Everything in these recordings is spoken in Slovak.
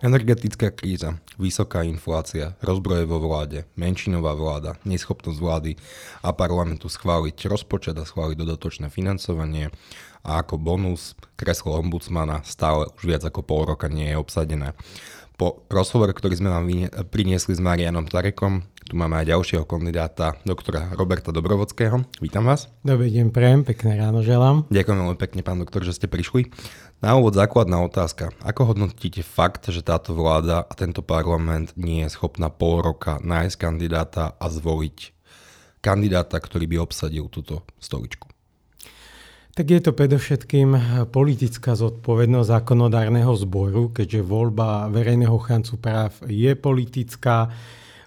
Energetická kríza, vysoká inflácia, rozbroje vo vláde, menšinová vláda, neschopnosť vlády a parlamentu schváliť rozpočet a schváliť dodatočné financovanie a ako bonus kreslo ombudsmana stále už viac ako pol roka nie je obsadené. Po rozhovore, ktorý sme vám priniesli s Marianom Tarekom, tu máme aj ďalšieho kandidáta, doktora Roberta Dobrovodského. Vítam vás. Dobrý deň, prejem, pekné ráno želám. Ďakujem veľmi pekne, pán doktor, že ste prišli. Na úvod základná otázka. Ako hodnotíte fakt, že táto vláda a tento parlament nie je schopná pol roka nájsť kandidáta a zvoliť kandidáta, ktorý by obsadil túto stoličku? Tak je to predovšetkým politická zodpovednosť zákonodárneho zboru, keďže voľba verejného chancu práv je politická.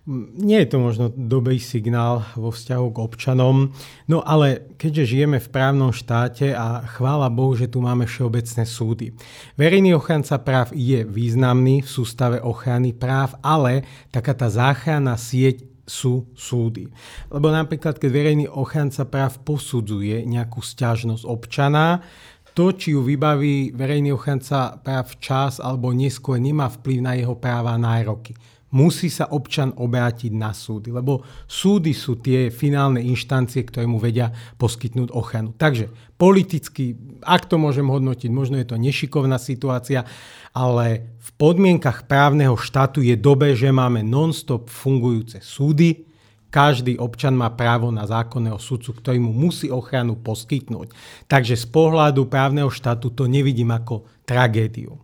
Nie je to možno dobrý signál vo vzťahu k občanom, no ale keďže žijeme v právnom štáte a chvála Bohu, že tu máme všeobecné súdy. Verejný ochranca práv je významný v sústave ochrany práv, ale taká tá záchranná sieť sú súdy. Lebo napríklad, keď verejný ochranca práv posudzuje nejakú stiažnosť občana, to, či ju vybaví verejný ochranca práv včas alebo neskôr, nemá vplyv na jeho práva a nároky musí sa občan obrátiť na súdy, lebo súdy sú tie finálne inštancie, ktoré mu vedia poskytnúť ochranu. Takže politicky, ak to môžem hodnotiť, možno je to nešikovná situácia, ale v podmienkach právneho štátu je dobe, že máme non-stop fungujúce súdy, každý občan má právo na zákonného sudcu, ktorý mu musí ochranu poskytnúť. Takže z pohľadu právneho štátu to nevidím ako tragédiu.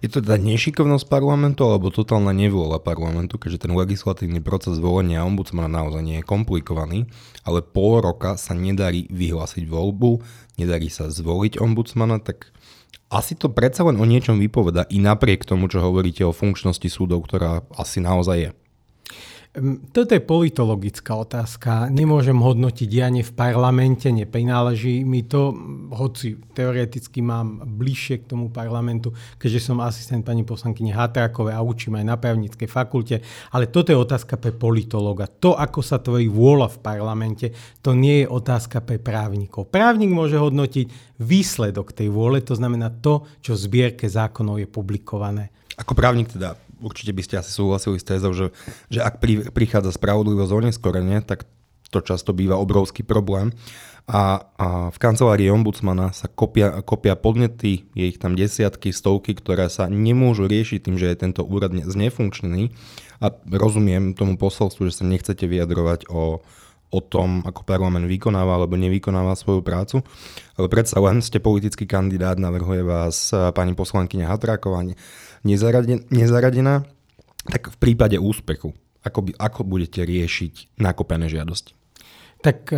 Je to teda nešikovnosť parlamentu alebo totálna nevôľa parlamentu, keďže ten legislatívny proces volenia ombudsmana naozaj nie je komplikovaný, ale pol roka sa nedarí vyhlásiť voľbu, nedarí sa zvoliť ombudsmana, tak asi to predsa len o niečom vypoveda i napriek tomu, čo hovoríte o funkčnosti súdov, ktorá asi naozaj je. Toto je politologická otázka. Nemôžem hodnotiť dianie v parlamente, neprináleží mi to, hoci teoreticky mám bližšie k tomu parlamentu, keďže som asistent pani poslankyne Hatrákovej a učím aj na právnickej fakulte, ale toto je otázka pre politologa. To, ako sa tvorí vôľa v parlamente, to nie je otázka pre právnikov. Právnik môže hodnotiť výsledok tej vôle, to znamená to, čo v zbierke zákonov je publikované. Ako právnik teda určite by ste asi súhlasili s tézou, že, že ak pri, prichádza spravodlivosť oneskorene, tak to často býva obrovský problém. A, a v kancelárii ombudsmana sa kopia, kopia podnety, je ich tam desiatky, stovky, ktoré sa nemôžu riešiť tým, že je tento úrad znefunkčný. A rozumiem tomu posolstvu, že sa nechcete vyjadrovať o, o tom, ako parlament vykonáva alebo nevykonáva svoju prácu. Ale predsa len ste politický kandidát, navrhuje vás pani poslankyňa Hatráková, nezaradená, tak v prípade úspechu, ako, by, ako budete riešiť nakopené žiadosti? Tak e,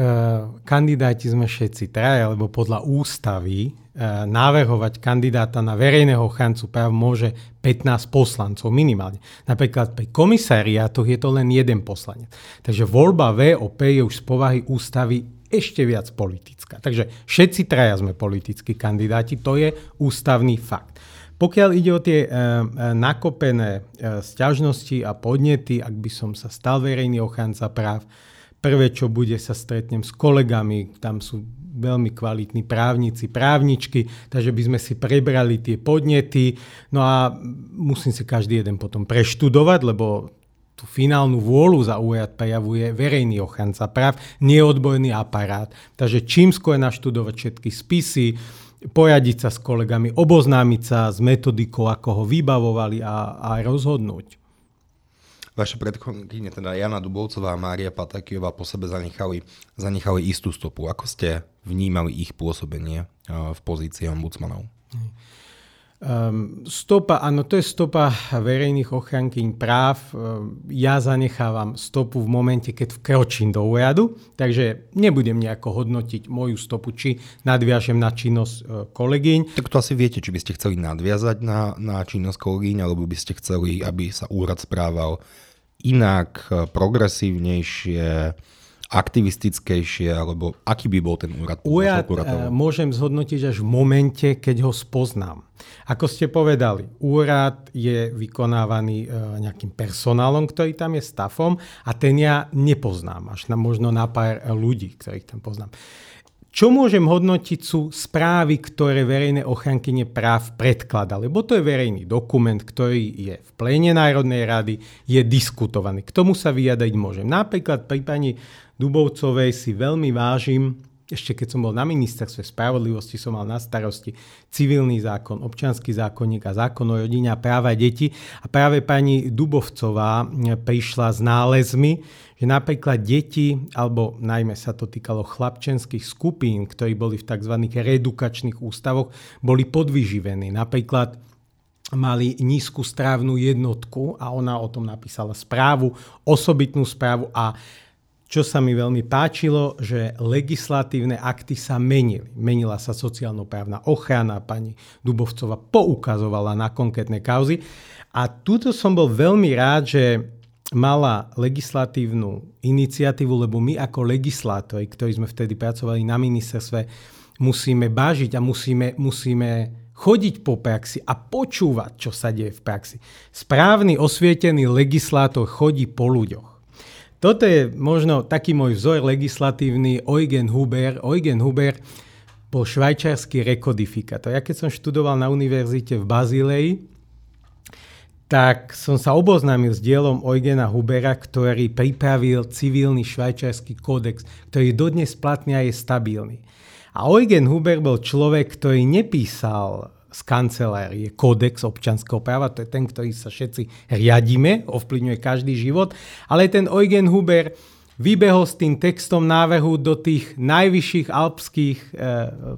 kandidáti sme všetci traja, lebo podľa ústavy e, navrhovať kandidáta na verejného ochráncu práv môže 15 poslancov minimálne. Napríklad pri komisariátoch je to len jeden poslanec. Takže voľba VOP je už z povahy ústavy ešte viac politická. Takže všetci traja sme politickí kandidáti, to je ústavný fakt. Pokiaľ ide o tie e, nakopené e, sťažnosti a podnety, ak by som sa stal verejný ochránca práv, prvé, čo bude, sa stretnem s kolegami, tam sú veľmi kvalitní právnici, právničky, takže by sme si prebrali tie podnety. No a musím si každý jeden potom preštudovať, lebo tú finálnu vôľu za úrad prejavuje verejný ochranca práv, neodborný aparát. Takže čím skôr naštudovať všetky spisy, poradiť sa s kolegami, oboznámiť sa s metodikou, ako ho vybavovali a, a rozhodnúť. Vaše predchodkyne, teda Jana Dubovcová a Mária Patakijová po sebe zanechali, zanechali istú stopu. Ako ste vnímali ich pôsobenie v pozícii ombudsmanov? Hmm. Um, stopa, áno, to je stopa verejných ochrankyň práv. Um, ja zanechávam stopu v momente, keď vkročím do úradu, takže nebudem nejako hodnotiť moju stopu, či nadviažem na činnosť uh, kolegyň. Tak to asi viete, či by ste chceli nadviazať na, na činnosť kolegyň, alebo by ste chceli, aby sa úrad správal inak, progresívnejšie, aktivistickejšie, alebo aký by bol ten úrad? Úrad uh, môžem zhodnotiť až v momente, keď ho spoznám. Ako ste povedali, úrad je vykonávaný uh, nejakým personálom, ktorý tam je stafom a ten ja nepoznám, až na, možno na pár ľudí, ktorých tam poznám. čo môžem hodnotiť sú správy, ktoré verejné ochrankyne práv predklada, lebo to je verejný dokument, ktorý je v pléne Národnej rady, je diskutovaný. K tomu sa vyjadriť môžem. Napríklad pri pani Dubovcovej si veľmi vážim, ešte keď som bol na ministerstve spravodlivosti, som mal na starosti civilný zákon, občianský zákonník a zákon o rodine a práva detí. A práve pani Dubovcová prišla s nálezmi, že napríklad deti, alebo najmä sa to týkalo chlapčenských skupín, ktorí boli v tzv. reedukačných ústavoch, boli podvyživení. Napríklad mali nízku strávnu jednotku a ona o tom napísala správu, osobitnú správu a čo sa mi veľmi páčilo, že legislatívne akty sa menili. Menila sa sociálno-právna ochrana, pani Dubovcova poukazovala na konkrétne kauzy. A tuto som bol veľmi rád, že mala legislatívnu iniciatívu, lebo my ako legislátori, ktorí sme vtedy pracovali na ministerstve, musíme bážiť a musíme, musíme chodiť po praxi a počúvať, čo sa deje v praxi. Správny, osvietený legislátor chodí po ľuďoch. Toto je možno taký môj vzor legislatívny Eugen Huber. Eugen Huber bol švajčarský rekodifikátor. Ja keď som študoval na univerzite v Bazilei, tak som sa oboznámil s dielom Eugena Hubera, ktorý pripravil civilný švajčiarsky kódex, ktorý je dodnes platný a je stabilný. A Eugen Huber bol človek, ktorý nepísal z kancelárie kódex občanského práva, to je ten, ktorý sa všetci riadíme, ovplyvňuje každý život, ale ten Eugen Huber vybehol s tým textom návrhu do tých najvyšších alpských e,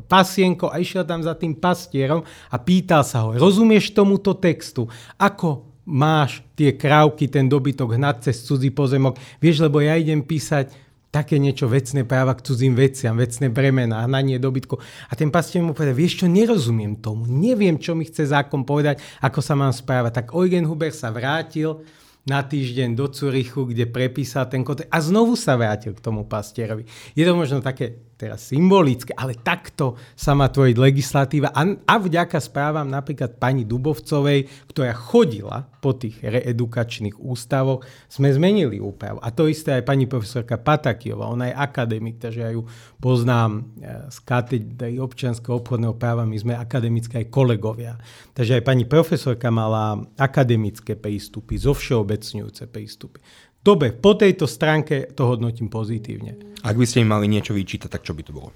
pasienkov a išiel tam za tým pastierom a pýtal sa ho, rozumieš tomuto textu? Ako máš tie krávky, ten dobytok hnať cez cudzí pozemok? Vieš, lebo ja idem písať také niečo vecné práva k cudzím veciam, vecné bremena, hnanie dobytku. A ten pastier mu povedal, vieš čo, nerozumiem tomu, neviem, čo mi chce zákon povedať, ako sa mám správať. Tak Eugen Huber sa vrátil, na týždeň do Curychu, kde prepísal ten kódex a znovu sa vrátil k tomu pastierovi. Je to možno také teraz symbolické, ale takto sa má tvoriť legislatíva a, a vďaka správam napríklad pani Dubovcovej, ktorá chodila po tých reedukačných ústavoch, sme zmenili úpravu. A to isté aj pani profesorka Patakiova, ona je akademik, takže ja ju poznám e, z katedry občianského obchodného práva, my sme akademické aj kolegovia. Takže aj pani profesorka mala akademické prístupy, zovšeobecňujúce prístupy. Dobre, po tejto stránke to hodnotím pozitívne. Ak by ste im mali niečo vyčítať, tak čo by to bolo?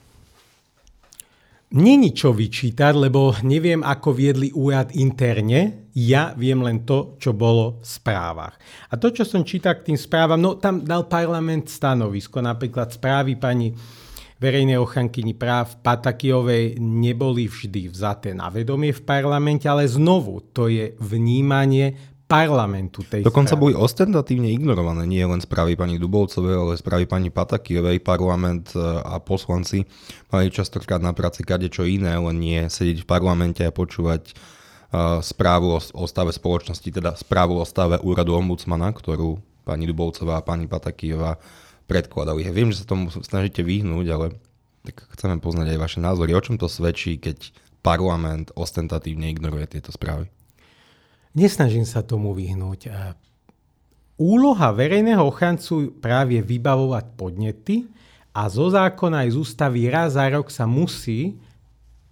Není čo vyčítať, lebo neviem, ako viedli úrad interne. Ja viem len to, čo bolo v správach. A to, čo som čítal k tým správam, no tam dal parlament stanovisko. Napríklad správy pani verejnej ochankyni práv Patakijovej neboli vždy vzaté na vedomie v parlamente, ale znovu to je vnímanie parlamentu tej Dokonca správy. boli ostentatívne ignorované, nie len správy pani Dubovcovej, ale správy pani Patakijovej. Parlament e, a poslanci mali častokrát na práci čo iné, len nie sedieť v parlamente a počúvať uh, správu o, o stave spoločnosti, teda správu o stave úradu ombudsmana, ktorú pani Dubovcová a pani Patakijová predkladali. Ja viem, že sa tomu snažíte vyhnúť, ale tak chceme poznať aj vaše názory. O čom to svedčí, keď parlament ostentatívne ignoruje tieto správy? Nesnažím sa tomu vyhnúť. Úloha verejného ochrancu práve je vybavovať podnety a zo zákona aj z ústavy raz za rok sa musí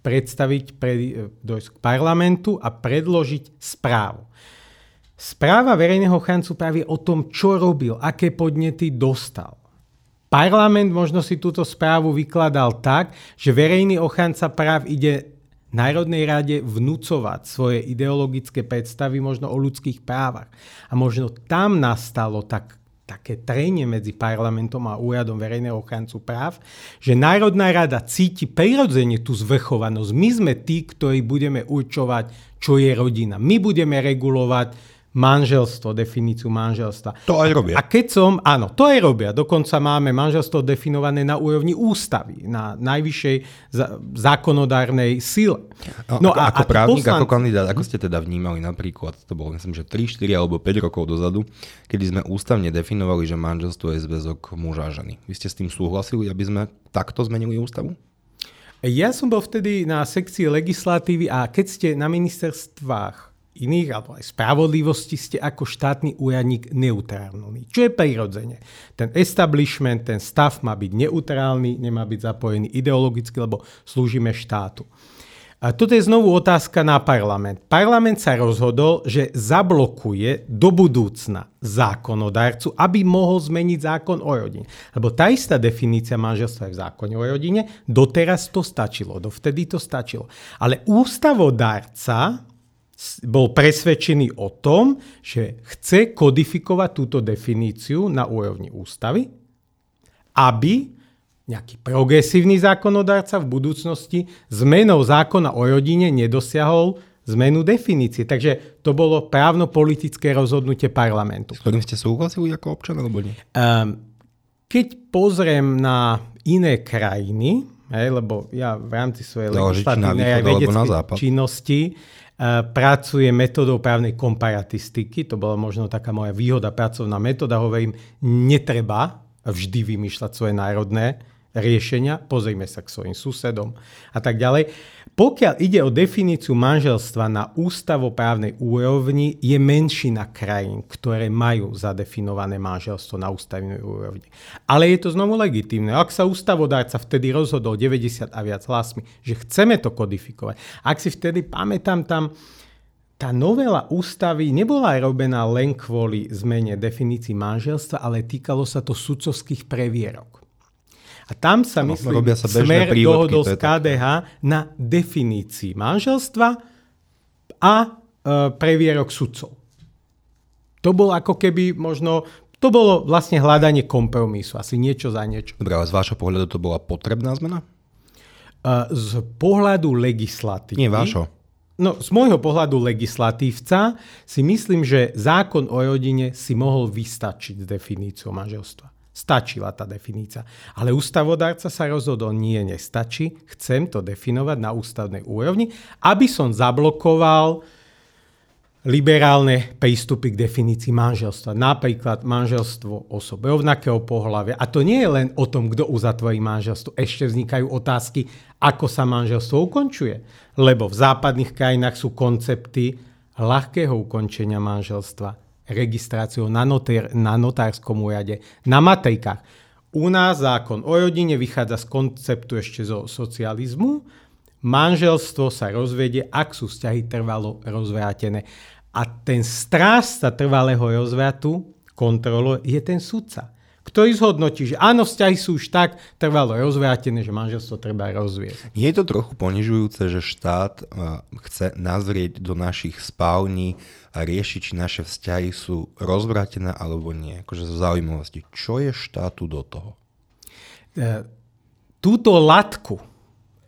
predstaviť pred, dojsť k parlamentu a predložiť správu. Správa verejného ochrancu práve o tom, čo robil, aké podnety dostal. Parlament možno si túto správu vykladal tak, že verejný ochranca práv ide Národnej rade vnúcovať svoje ideologické predstavy možno o ľudských právach. A možno tam nastalo tak, také trenie medzi parlamentom a úradom verejného ochrancu práv, že Národná rada cíti prirodzene tú zvrchovanosť. My sme tí, ktorí budeme určovať, čo je rodina. My budeme regulovať manželstvo, definíciu manželstva. To aj robia. A keď som, áno, to aj robia. Dokonca máme manželstvo definované na úrovni ústavy, na najvyššej zákonodárnej sile. No, no a, ako a právnik, poslan... ako kandidát, ako ste teda vnímali napríklad, to bolo myslím, že 3, 4 alebo 5 rokov dozadu, kedy sme ústavne definovali, že manželstvo je zväzok muža a ženy. Vy ste s tým súhlasili, aby sme takto zmenili ústavu? Ja som bol vtedy na sekcii legislatívy a keď ste na ministerstvách iných, alebo aj spravodlivosti ste ako štátny úradník neutrálny. Čo je prirodzene. Ten establishment, ten stav má byť neutrálny, nemá byť zapojený ideologicky, lebo slúžime štátu. A toto je znovu otázka na parlament. Parlament sa rozhodol, že zablokuje do budúcna zákonodárcu, aby mohol zmeniť zákon o rodine. Lebo tá istá definícia manželstva je v zákone o rodine, doteraz to stačilo, dovtedy to stačilo. Ale ústavodárca bol presvedčený o tom, že chce kodifikovať túto definíciu na úrovni ústavy, aby nejaký progresívny zákonodárca v budúcnosti zmenou zákona o rodine nedosiahol zmenu definície. Takže to bolo právno-politické rozhodnutie parlamentu. S ktorým ste súhlasili ako občan, alebo nie? Um, keď pozriem na iné krajiny, hej, lebo ja v rámci svojej legislatívnej aj vedeckej činnosti pracujem metodou právnej komparatistiky, to bola možno taká moja výhoda pracovná metóda, hovorím, netreba vždy vymýšľať svoje národné riešenia, pozrime sa k svojim susedom a tak ďalej. Pokiaľ ide o definíciu manželstva na ústavoprávnej úrovni, je menšina krajín, ktoré majú zadefinované manželstvo na ústavnej úrovni. Ale je to znovu legitímne. Ak sa ústavodárca vtedy rozhodol 90 a viac hlasmi, že chceme to kodifikovať, ak si vtedy pamätám tam, tá novela ústavy nebola robená len kvôli zmene definícií manželstva, ale týkalo sa to sudcovských previerok. A tam sa, no, myslím, sa smer dohodol z KDH na definícii manželstva a e, previerok sudcov. To bolo ako keby možno, to bolo vlastne hľadanie kompromisu, asi niečo za niečo. Dobre, ale z vášho pohľadu to bola potrebná zmena? E, z pohľadu legislatívy... Nie vášho. No, z môjho pohľadu legislatívca si myslím, že zákon o rodine si mohol vystačiť s definíciou manželstva. Stačila tá definícia. Ale ústavodárca sa rozhodol, nie, nestačí, chcem to definovať na ústavnej úrovni, aby som zablokoval liberálne prístupy k definícii manželstva. Napríklad manželstvo osob rovnakého pohľavia. A to nie je len o tom, kto uzatvorí manželstvo. Ešte vznikajú otázky, ako sa manželstvo ukončuje. Lebo v západných krajinách sú koncepty ľahkého ukončenia manželstva, registráciou na, notér, na notárskom úrade, na matrikách. U nás zákon o rodine vychádza z konceptu ešte zo socializmu. Manželstvo sa rozvedie, ak sú vzťahy trvalo rozvrátené. A ten strážca trvalého rozvratu kontrolu je ten sudca ktorý zhodnotí, že áno, vzťahy sú už tak trvalo rozvrátené, že manželstvo treba rozvieť. Je to trochu ponižujúce, že štát uh, chce nazrieť do našich spávní a riešiť, či naše vzťahy sú rozvrátené alebo nie. Akože zo zaujímavosti. Čo je štátu do toho? Uh, túto latku,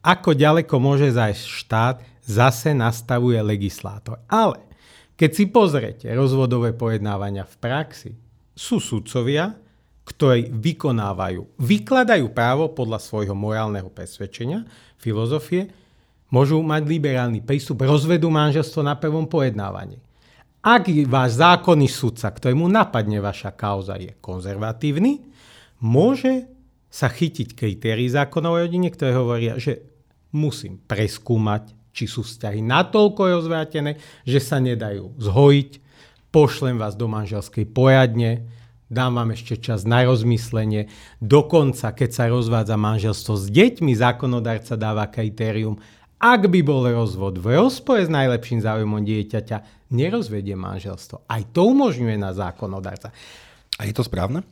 ako ďaleko môže zajsť štát, zase nastavuje legislátor. Ale keď si pozrete rozvodové pojednávania v praxi, sú sudcovia, ktorí vykonávajú, vykladajú právo podľa svojho morálneho presvedčenia, filozofie, môžu mať liberálny prístup, rozvedú manželstvo na prvom pojednávaní. Ak váš zákonný sudca, ktorému napadne vaša kauza, je konzervatívny, môže sa chytiť kritérií zákona o rodine, ktoré hovoria, že musím preskúmať, či sú vzťahy natoľko rozvrátené, že sa nedajú zhojiť, pošlem vás do manželskej pojadne, dám vám ešte čas na rozmyslenie. Dokonca, keď sa rozvádza manželstvo s deťmi, zákonodárca dáva kritérium, ak by bol rozvod v rozpore s najlepším záujmom dieťaťa, nerozvedie manželstvo. Aj to umožňuje na zákonodárca. A je to správne?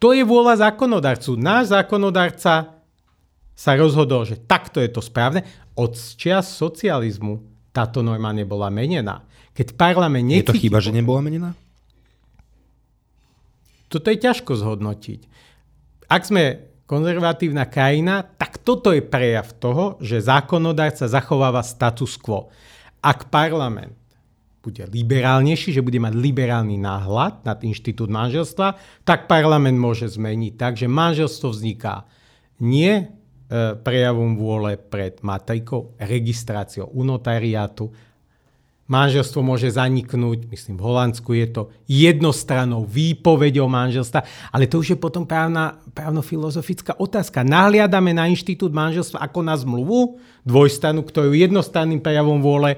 To je vôľa zákonodarcu. Náš zákonodárca sa rozhodol, že takto je to správne. Od čias socializmu táto norma nebola menená. Keď parlament Je to chyba, že nebola menená? Toto je ťažko zhodnotiť. Ak sme konzervatívna krajina, tak toto je prejav toho, že zákonodárca zachováva status quo. Ak parlament bude liberálnejší, že bude mať liberálny náhľad nad inštitút manželstva, tak parlament môže zmeniť tak, že manželstvo vzniká nie e, prejavom vôle pred matrikou, registráciou u notariátu, manželstvo môže zaniknúť, myslím v Holandsku je to jednostranou výpovedou manželstva, ale to už je potom právna, právno-filozofická otázka. Nahliadame na inštitút manželstva ako na zmluvu dvojstanu, ktorú jednostranným prejavom vôle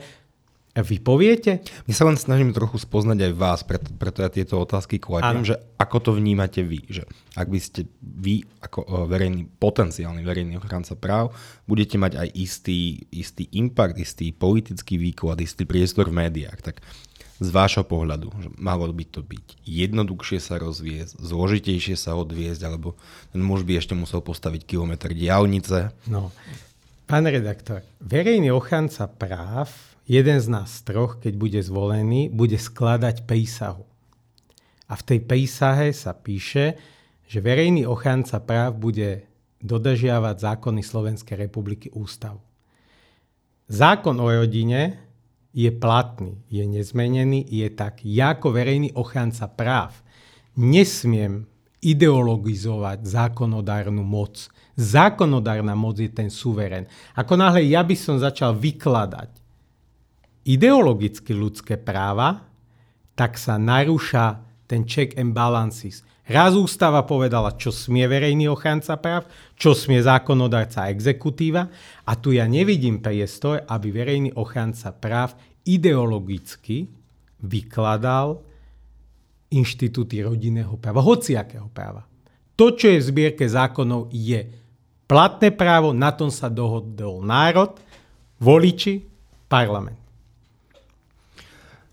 Vy poviete? My sa len snažíme trochu spoznať aj vás, preto, preto ja tieto otázky kladiem, že ako to vnímate vy. Že ak by ste vy ako e, verejný, potenciálny verejný ochranca práv, budete mať aj istý, istý impact, istý politický výklad, istý priestor v médiách, tak z vášho pohľadu, že malo by to byť jednoduchšie sa rozviesť, zložitejšie sa odviesť, alebo ten muž by ešte musel postaviť kilometr diálnice? No, pán redaktor, verejný ochranca práv jeden z nás troch, keď bude zvolený, bude skladať prísahu. A v tej prísahe sa píše, že verejný ochranca práv bude dodržiavať zákony Slovenskej republiky ústavu. Zákon o rodine je platný, je nezmenený, je tak. Ja ako verejný ochranca práv nesmiem ideologizovať zákonodárnu moc. Zákonodárna moc je ten suverén. Ako náhle ja by som začal vykladať ideologicky ľudské práva, tak sa narúša ten check and balances. Raz ústava povedala, čo smie verejný ochranca práv, čo smie zákonodárca a exekutíva a tu ja nevidím priestor, aby verejný ochranca práv ideologicky vykladal inštitúty rodinného práva, hociakého práva. To, čo je v zbierke zákonov, je platné právo, na tom sa dohodol národ, voliči, parlament.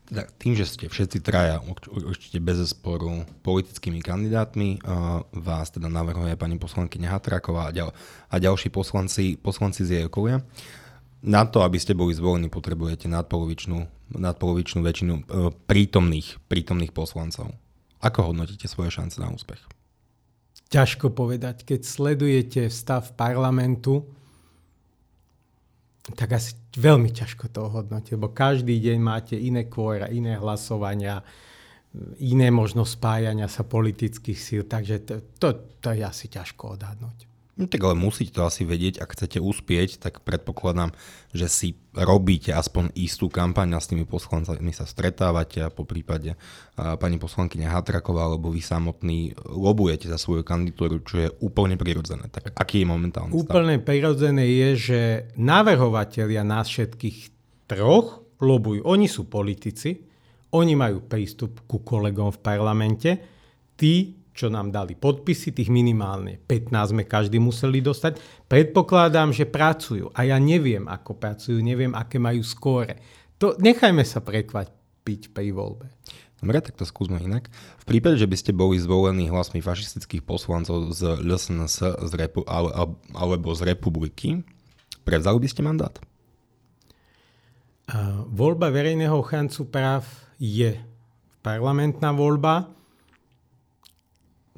Tým, že ste všetci traja určite bez sporu politickými kandidátmi, vás teda navrhuje pani poslankyňa Hatraková a, ďal, a ďalší poslanci, poslanci z jej okolia. Na to, aby ste boli zvolení, potrebujete nadpolovičnú, nadpolovičnú väčšinu e, prítomných, prítomných poslancov. Ako hodnotíte svoje šance na úspech? Ťažko povedať. Keď sledujete stav parlamentu, tak asi veľmi ťažko to ohodnotiť, lebo každý deň máte iné kvóra, iné hlasovania, iné možno spájania sa politických síl, takže to, to, to je asi ťažko odhadnúť. No tak ale musíte to asi vedieť, ak chcete uspieť, tak predpokladám, že si robíte aspoň istú kampaň a s tými poslancami sa stretávate a po prípade a pani poslankyňa Hatraková alebo vy samotný lobujete za svoju kandidatúru, čo je úplne prirodzené. Tak aký je momentálny stav? Úplne prirodzené je, že navrhovateľia nás všetkých troch lobujú. Oni sú politici, oni majú prístup ku kolegom v parlamente, tí čo nám dali podpisy, tých minimálne 15 sme každý museli dostať. Predpokladám, že pracujú a ja neviem, ako pracujú, neviem, aké majú skóre. To nechajme sa prekvapiť pri voľbe. Dobre, tak to skúsme inak. V prípade, že by ste boli zvolení hlasmi fašistických poslancov z LSNS z repu- alebo z republiky, prevzali by ste mandát? voľba verejného ochráncu práv je parlamentná voľba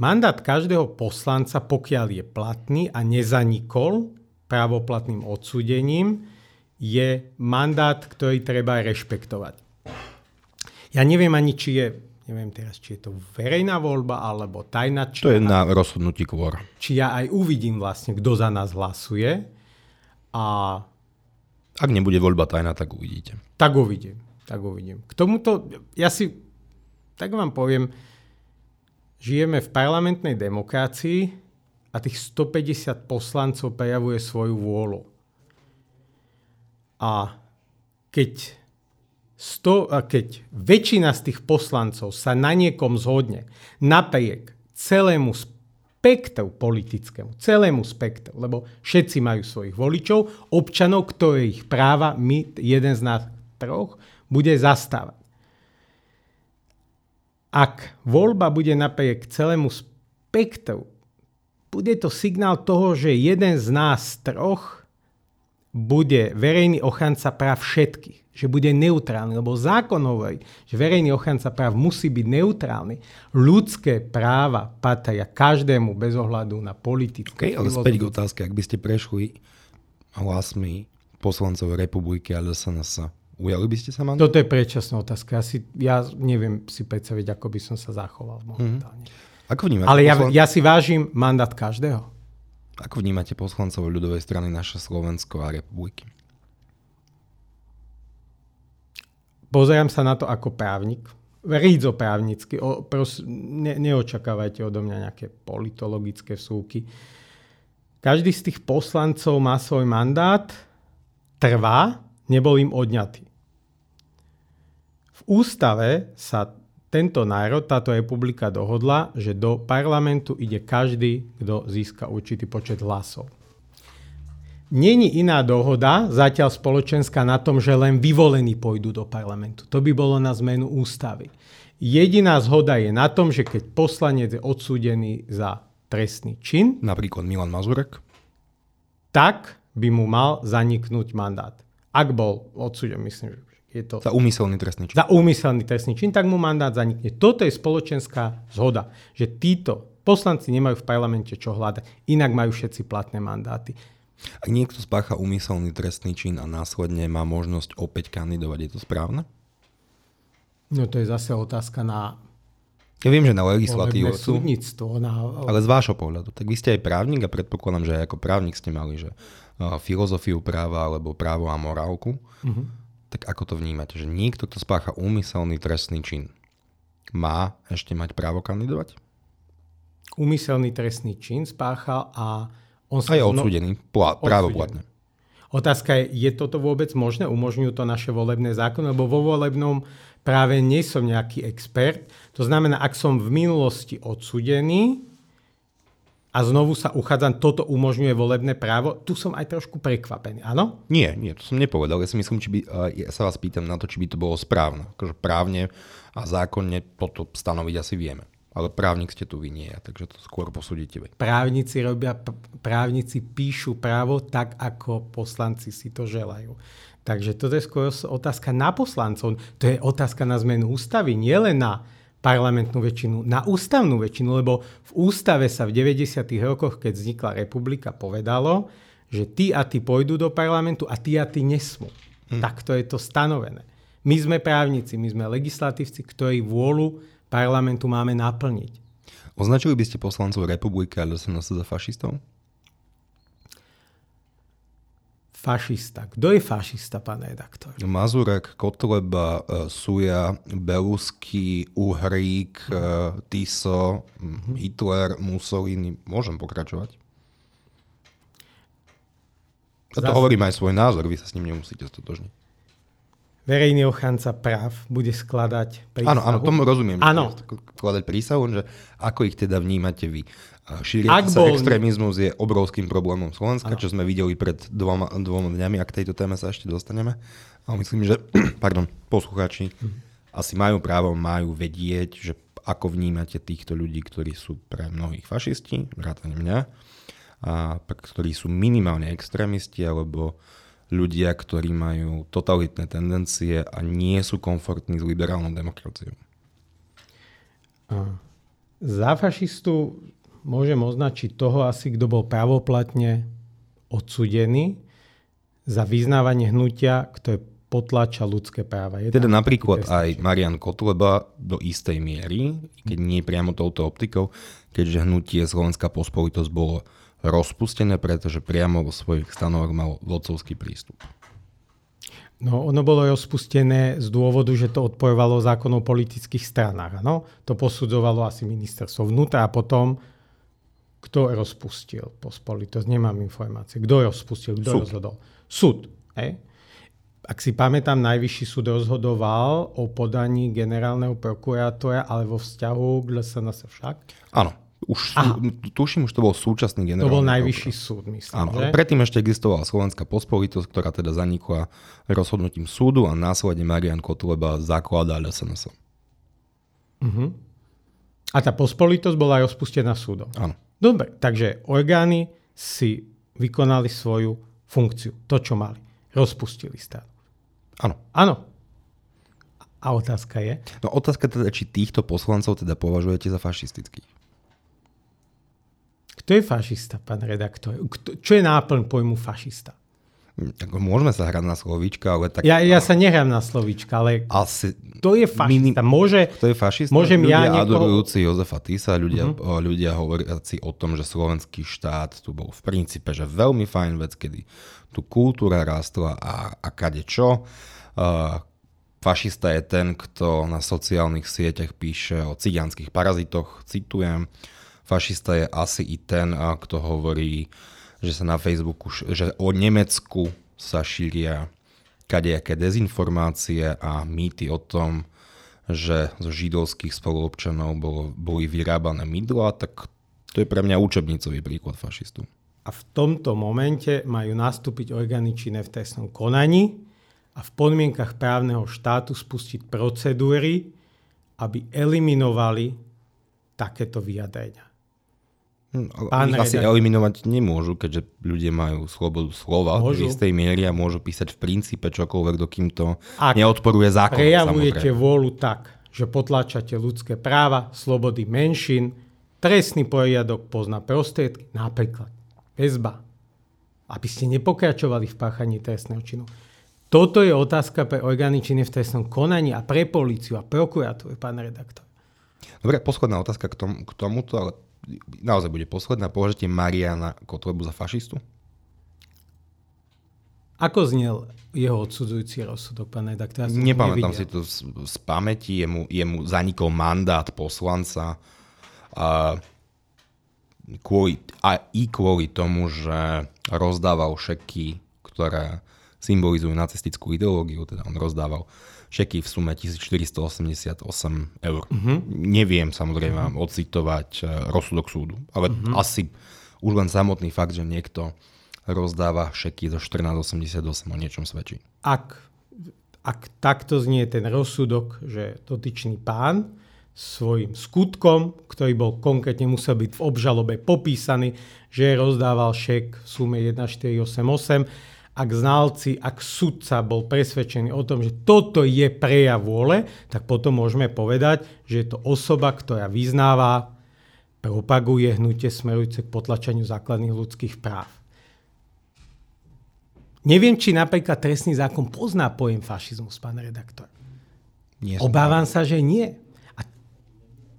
Mandát každého poslanca, pokiaľ je platný a nezanikol právoplatným odsúdením, je mandát, ktorý treba rešpektovať. Ja neviem ani, či je, neviem teraz, či je to verejná voľba alebo tajná. Či to je na rozhodnutí kvôr. Či ja aj uvidím vlastne, kto za nás hlasuje. A... Ak nebude voľba tajná, tak uvidíte. Tak uvidím. Tak uvidím. K tomuto, ja si, tak vám poviem, žijeme v parlamentnej demokracii a tých 150 poslancov prejavuje svoju vôľu. A keď, 100, a keď väčšina z tých poslancov sa na niekom zhodne napriek celému spektru politickému, celému spektru, lebo všetci majú svojich voličov, občanov, ktorých práva my, jeden z nás troch, bude zastávať. Ak voľba bude napriek celému spektru, bude to signál toho, že jeden z nás troch bude verejný ochranca práv všetkých, že bude neutrálny, lebo zákon hovorí, že verejný ochranca práv musí byť neutrálny. Ľudské práva patria každému bez ohľadu na politiku. Okay, ale späť k otázke, ak by ste prešli hlasmi poslancov republiky a LSNS, Ujali by ste sa mandát? Toto je predčasná otázka. Ja, si, ja neviem si predstaviť, ako by som sa zachoval momentálne. Mm-hmm. Ako vnímate Ale ja, ja si vážim mandát každého. Ako vnímate poslancov ľudovej strany naše Slovensko a republiky? Pozerám sa na to ako právnik. Rídzo právnicky. O, pros, ne, neočakávajte odo mňa nejaké politologické súky. Každý z tých poslancov má svoj mandát, trvá, nebol im odňatý. V ústave sa tento národ, táto republika dohodla, že do parlamentu ide každý, kto získa určitý počet hlasov. Není iná dohoda, zatiaľ spoločenská, na tom, že len vyvolení pôjdu do parlamentu. To by bolo na zmenu ústavy. Jediná zhoda je na tom, že keď poslanec je odsúdený za trestný čin, napríklad Milan Mazurek, tak by mu mal zaniknúť mandát. Ak bol odsúdený, myslím, že je to... Za úmyselný trestný čin. Za úmyselný trestný čin, tak mu mandát zanikne. Toto je spoločenská zhoda, že títo poslanci nemajú v parlamente čo hľadať, inak majú všetci platné mandáty. Ak niekto spácha úmyselný trestný čin a následne má možnosť opäť kandidovať, je to správne? No to je zase otázka na ja viem, že na legislatívu sú. Súdnictvo. Na... Ale z vášho pohľadu. Tak vy ste aj právnik a predpokladám, že aj ako právnik ste mali, že uh, filozofiu práva alebo právo a morálku. Uh-huh. Tak ako to vnímate? Že niekto, kto spácha úmyselný trestný čin, má ešte mať právo kandidovať? Úmyselný trestný čin spáchal a on sa... A je odsúdený, plá, právoplatne. Otázka je, je toto vôbec možné? Umožňujú to naše volebné zákony? Lebo vo volebnom práve nie som nejaký expert. To znamená, ak som v minulosti odsudený a znovu sa uchádzam, toto umožňuje volebné právo, tu som aj trošku prekvapený, áno? Nie, nie, to som nepovedal. Ja si myslím, či by, ja sa vás pýtam na to, či by to bolo správne. Akože právne a zákonne toto stanoviť asi vieme. Ale právnik ste tu vy nie, takže to skôr posúdite vy. Právnici robia, právnici píšu právo tak, ako poslanci si to želajú. Takže toto je skôr otázka na poslancov. To je otázka na zmenu ústavy, nielen na parlamentnú väčšinu, na ústavnú väčšinu, lebo v ústave sa v 90. rokoch, keď vznikla republika, povedalo, že tí a tí pôjdu do parlamentu a tí a tí nesmú. Hm. Takto je to stanovené. My sme právnici, my sme legislatívci, ktorí vôľu parlamentu máme naplniť. Označili by ste poslancov republiky a LSNS za fašistov? Fašista. Kto je fašista, pán redaktor? Mazurek, Kotleba, e, Suja, Belusky, Uhrík, e, Tiso. Hitler, Mussolini. Môžem pokračovať? A to Zas... hovorím aj svoj názor, vy sa s ním nemusíte stotožniť verejný ochránca práv bude skladať prísahu. Áno, áno, tomu rozumiem. Áno. Skladať prísahu, že ako ich teda vnímate vy. Šíriaci sa bol... extrémizmus je obrovským problémom Slovenska, ano. čo sme videli pred dvoma, dvoma dňami, ak tejto téme sa ešte dostaneme. Ale myslím, že pardon, poslucháči mhm. asi majú právo, majú vedieť, že ako vnímate týchto ľudí, ktorí sú pre mnohých fašisti, vrátane mňa, a ktorí sú minimálne extrémisti, alebo ľudia, ktorí majú totalitné tendencie a nie sú komfortní s liberálnou demokraciou. Za fašistu môžem označiť toho asi, kto bol pravoplatne odsudený za vyznávanie hnutia, kto je potláča ľudské práva. Je teda napríklad aj Marian Kotleba do istej miery, keď nie priamo touto optikou, keďže hnutie Slovenská pospolitosť bolo rozpustené, pretože priamo vo svojich stanovoch mal vodcovský prístup. No, ono bolo rozpustené z dôvodu, že to odpojovalo zákonov politických stranách. No? To posudzovalo asi ministerstvo vnútra a potom kto rozpustil pospolitosť? Nemám informácie. Kto rozpustil? Kto súd. rozhodol? Súd. Hej? Ak si pamätám, najvyšší súd rozhodoval o podaní generálneho prokurátora, ale vo vzťahu k LSNS však? Áno. Už, Aha. tuším, už to bol súčasný generálny. To bol najvyšší súd, myslím. Áno, že? predtým ešte existovala Slovenská pospolitosť, ktorá teda zanikla rozhodnutím súdu a následne Marian Kotleba zakladal SNS. Uh-huh. A tá pospolitosť bola rozpustená súdom. Áno. Dobre, takže orgány si vykonali svoju funkciu, to, čo mali. Rozpustili stranu. Áno. Áno. A otázka je? No otázka teda, či týchto poslancov teda považujete za fašistických. Kto je fašista, pán redaktor? Kto, čo je náplň pojmu fašista? Tak môžeme sa hrať na slovíčka, ale tak... Ja, ja sa nehrám na slovíčka, ale asi to je fašista. Môže, to je fašista? Môžem ľudia ja niekoho... adorujúci Jozefa Tisa, ľudia, uh-huh. ľudia hovoriaci o tom, že slovenský štát tu bol v princípe, že veľmi fajn vec, kedy tu kultúra rástla a, a kade čo. Uh, fašista je ten, kto na sociálnych sieťach píše o cigánskych parazitoch, citujem, fašista je asi i ten, kto hovorí, že sa na Facebooku, že o Nemecku sa šíria kadejaké dezinformácie a mýty o tom, že zo židovských spoluobčanov bolo, boli vyrábané mydla, tak to je pre mňa učebnicový príklad fašistu. A v tomto momente majú nastúpiť orgány činné v trestnom konaní a v podmienkach právneho štátu spustiť procedúry, aby eliminovali takéto vyjadrenia. Hm, ale ich asi eliminovať nemôžu, keďže ľudia majú slobodu slova môžu. v istej miery a môžu písať v princípe čokoľvek, dokým to Ak neodporuje zákon. prejavujete vôľu tak, že potláčate ľudské práva, slobody menšín, trestný poriadok pozná prostriedky, napríklad väzba, aby ste nepokračovali v páchaní trestného činu. Toto je otázka pre orgány činné v trestnom konaní a pre policiu a prokuratúru, pán redaktor. Dobre, posledná otázka k, tom, k tomuto, ale naozaj bude posledná, považujete Mariana Kotlebu za fašistu? Ako znel jeho odsudzujúci rozsudok, pán redaktor? Ja Nepamätám si to z, z pamäti, jemu, jemu zanikol mandát poslanca a, kvôli, a i kvôli tomu, že rozdával šeky, ktoré symbolizujú nacistickú ideológiu, teda on rozdával šeky v sume 1488 eur. Uh-huh. Neviem samozrejme uh-huh. ocitovať e, rozsudok súdu, ale uh-huh. asi už len samotný fakt, že niekto rozdáva šeky zo 1488 o niečom svedčí. Ak, ak takto znie ten rozsudok, že dotyčný pán svojim skutkom, ktorý bol konkrétne musel byť v obžalobe popísaný, že rozdával šek v sume 1488, ak znalci, ak sudca bol presvedčený o tom, že toto je prejav vôle, tak potom môžeme povedať, že je to osoba, ktorá vyznáva, propaguje hnutie smerujúce k potlačaniu základných ľudských práv. Neviem, či napríklad trestný zákon pozná pojem fašizmus, pán redaktor. Nie Obávam sa, že nie. A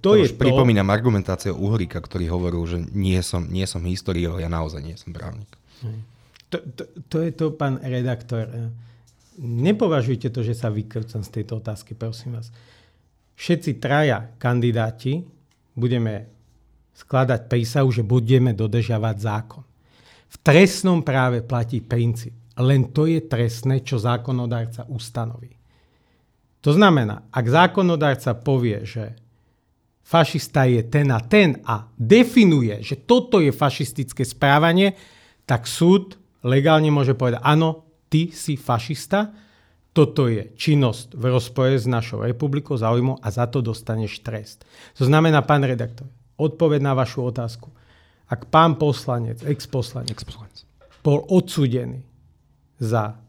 to, to je už to... pripomínam argumentáciu Uhrika, ktorý hovoril, že nie som, nie som historiok, ja naozaj nie som právnik. Hmm to, to, to je to, pán redaktor. Nepovažujte to, že sa vykrcam z tejto otázky, prosím vás. Všetci traja kandidáti budeme skladať prísahu, že budeme dodržiavať zákon. V trestnom práve platí princíp. Len to je trestné, čo zákonodárca ustanoví. To znamená, ak zákonodárca povie, že fašista je ten a ten a definuje, že toto je fašistické správanie, tak súd legálne môže povedať, áno, ty si fašista, toto je činnosť v rozpore s našou republikou, záujmom a za to dostaneš trest. To znamená, pán redaktor, odpoved na vašu otázku. Ak pán poslanec, ex-poslanec, ex-poslanec. bol odsúdený za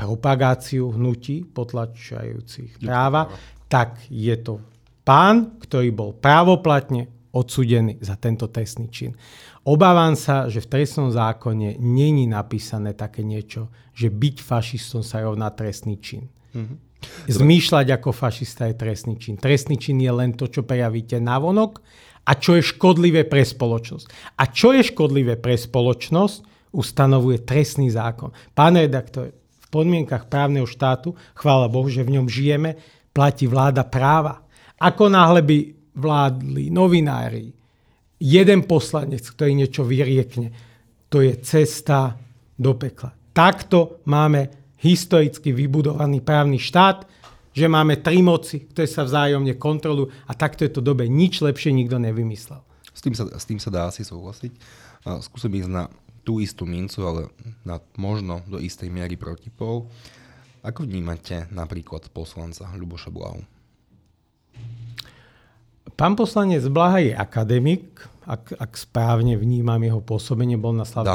propagáciu hnutí potlačajúcich práva, tak je to pán, ktorý bol právoplatne odsúdený za tento trestný čin. Obávam sa, že v trestnom zákone není napísané také niečo, že byť fašistom sa rovná trestný čin. Mm-hmm. Zmýšľať ako fašista je trestný čin. Trestný čin je len to, čo prejavíte navonok a čo je škodlivé pre spoločnosť. A čo je škodlivé pre spoločnosť, ustanovuje trestný zákon. Pán redaktor, v podmienkach právneho štátu, chvála Bohu, že v ňom žijeme, platí vláda práva. Ako náhle by vládli novinári, jeden poslanec, ktorý niečo vyriekne. To je cesta do pekla. Takto máme historicky vybudovaný právny štát, že máme tri moci, ktoré sa vzájomne kontrolujú a takto je to dobe nič lepšie nikto nevymyslel. S tým sa, s tým sa dá asi súhlasiť. Skúsim ísť na tú istú mincu, ale na možno do istej miery protipol. Ako vnímate napríklad poslanca Ľuboša Blahu? Pán poslanec Blaha je akademik, ak, ak správne vnímam jeho pôsobenie, bol na Slav-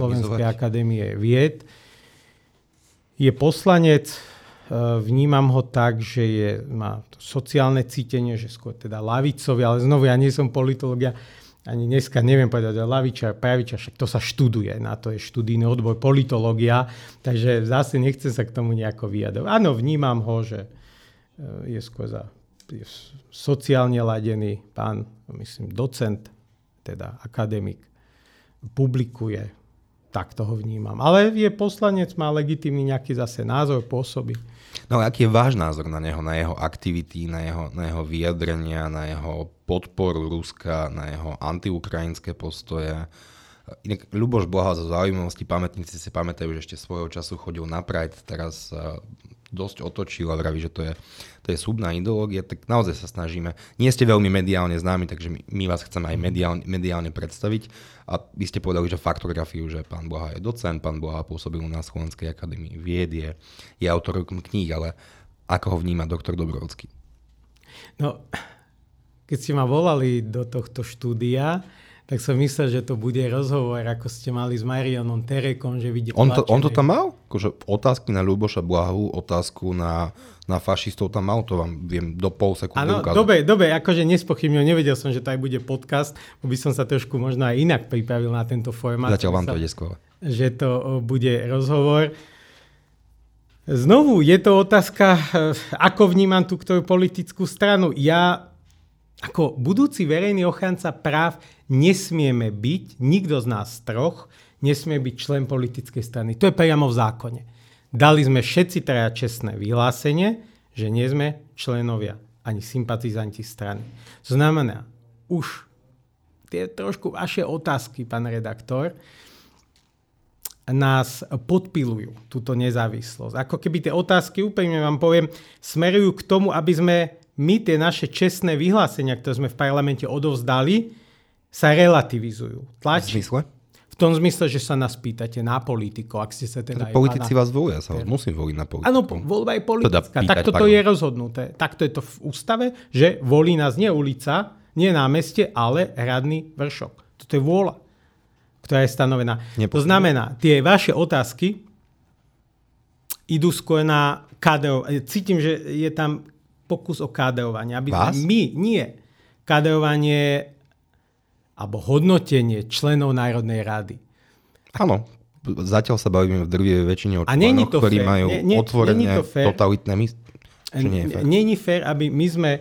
Slovenskej akadémie vied. Je poslanec, e, vnímam ho tak, že je, má sociálne cítenie, že skôr teda lavicový, ale znovu ja nie som politológia, ani dneska neviem povedať, že lavičar, pravičar, však to sa študuje, na to je študijný odbor politológia, takže zase nechcem sa k tomu nejako vyjadrovať. Áno, vnímam ho, že e, je skôr za sociálne ladený pán, myslím, docent teda akademik, publikuje, tak toho vnímam. Ale je poslanec, má legitimný nejaký zase názor, pôsoby. No ale aký je váš názor na neho, na jeho aktivity, na jeho, na jeho vyjadrenia, na jeho podporu Ruska, na jeho antiukrajinské postoje? Inak Luboš Blaha zo zaujímavosti pamätníci si pamätajú, že ešte svojho času chodil na Pride, teraz dosť otočil a vraví, že to je, to je súbna ideológia, tak naozaj sa snažíme. Nie ste veľmi mediálne známi, takže my, my vás chceme aj mediálne, mediálne predstaviť. A vy ste povedali, že faktografiu, že pán Blaha je docent, pán Blaha pôsobil na Slovenskej akadémii vied, je, je autor kníh, ale ako ho vníma doktor Dobrovský? No, keď ste ma volali do tohto štúdia, tak som myslel, že to bude rozhovor, ako ste mali s Marianom Terekom, že vidíte... On to, on to tam mal? Akože otázky na Ľuboša Blahu, otázku na, na fašistov tam mal, to vám viem do pol sekundy Áno, dobre, dobre, akože nespochybnil, nevedel som, že to aj bude podcast, by som sa trošku možno aj inak pripravil na tento formát. Zatiaľ vám to ide skôr. Že to bude rozhovor. Znovu, je to otázka, e, ako vnímam tú ktorú politickú stranu. Ja ako budúci verejný ochranca práv nesmieme byť, nikto z nás troch, nesmie byť člen politickej strany. To je priamo v zákone. Dali sme všetci traja čestné vyhlásenie, že nie sme členovia ani sympatizanti strany. To znamená, už tie trošku vaše otázky, pán redaktor, nás podpilujú túto nezávislosť. Ako keby tie otázky, úplne vám poviem, smerujú k tomu, aby sme my tie naše čestné vyhlásenia, ktoré sme v parlamente odovzdali, sa relativizujú. Tlač, v zmysle? V tom zmysle, že sa nás pýtate na politiku, ak ste sa teda... Politici vás volia, sa vás musím voliť na politiku. Áno, voľba je politická. Teda Takto to je rozhodnuté. Takto je to v ústave, že volí nás nie ulica, nie námestie, ale radný vršok. Toto je vôľa, ktorá je stanovená. Nepočujem. To znamená, tie vaše otázky idú skôr na KDO. Cítim, že je tam pokus o kádeovanie. Aby Vás? My, nie. Kádeovanie alebo hodnotenie členov Národnej rady. Áno, zatiaľ sa bavíme v drvivej väčšine o členoch, ktorí fair. majú nie, nie, otvorené totalitné mysl. Není fér, aby my sme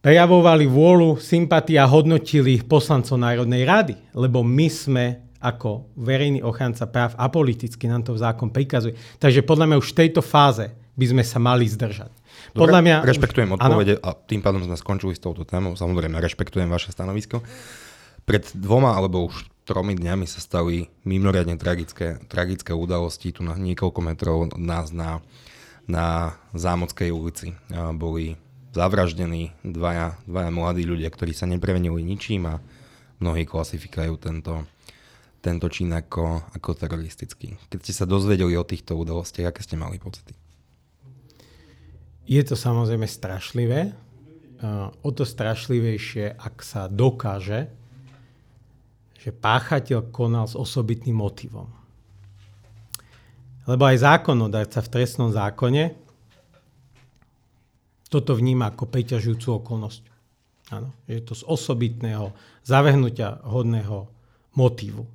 prejavovali vôľu, sympatia a hodnotili poslancov Národnej rady, lebo my sme ako verejný ochranca práv a politicky nám to zákon prikazuje. Takže podľa mňa už v tejto fáze by sme sa mali zdržať. Podľa mňa... Rešpektujem odpovede ano. a tým pádom sme skončili s touto témou. Samozrejme, rešpektujem vaše stanovisko. Pred dvoma alebo už tromi dňami sa stali mimoriadne tragické, tragické udalosti tu na niekoľko metrov od nás na, na Zámodskej ulici. Boli zavraždení dvaja, dvaja mladí ľudia, ktorí sa neprevenili ničím a mnohí klasifikajú tento, tento čin ako, ako teroristický. Keď ste sa dozvedeli o týchto udalostiach, aké ste mali pocity? Je to samozrejme strašlivé. O to strašlivejšie, ak sa dokáže, že páchateľ konal s osobitným motivom. Lebo aj zákonodárca v trestnom zákone toto vníma ako preťažujúcu okolnosť. Áno, je to z osobitného, zavehnutia hodného motivu.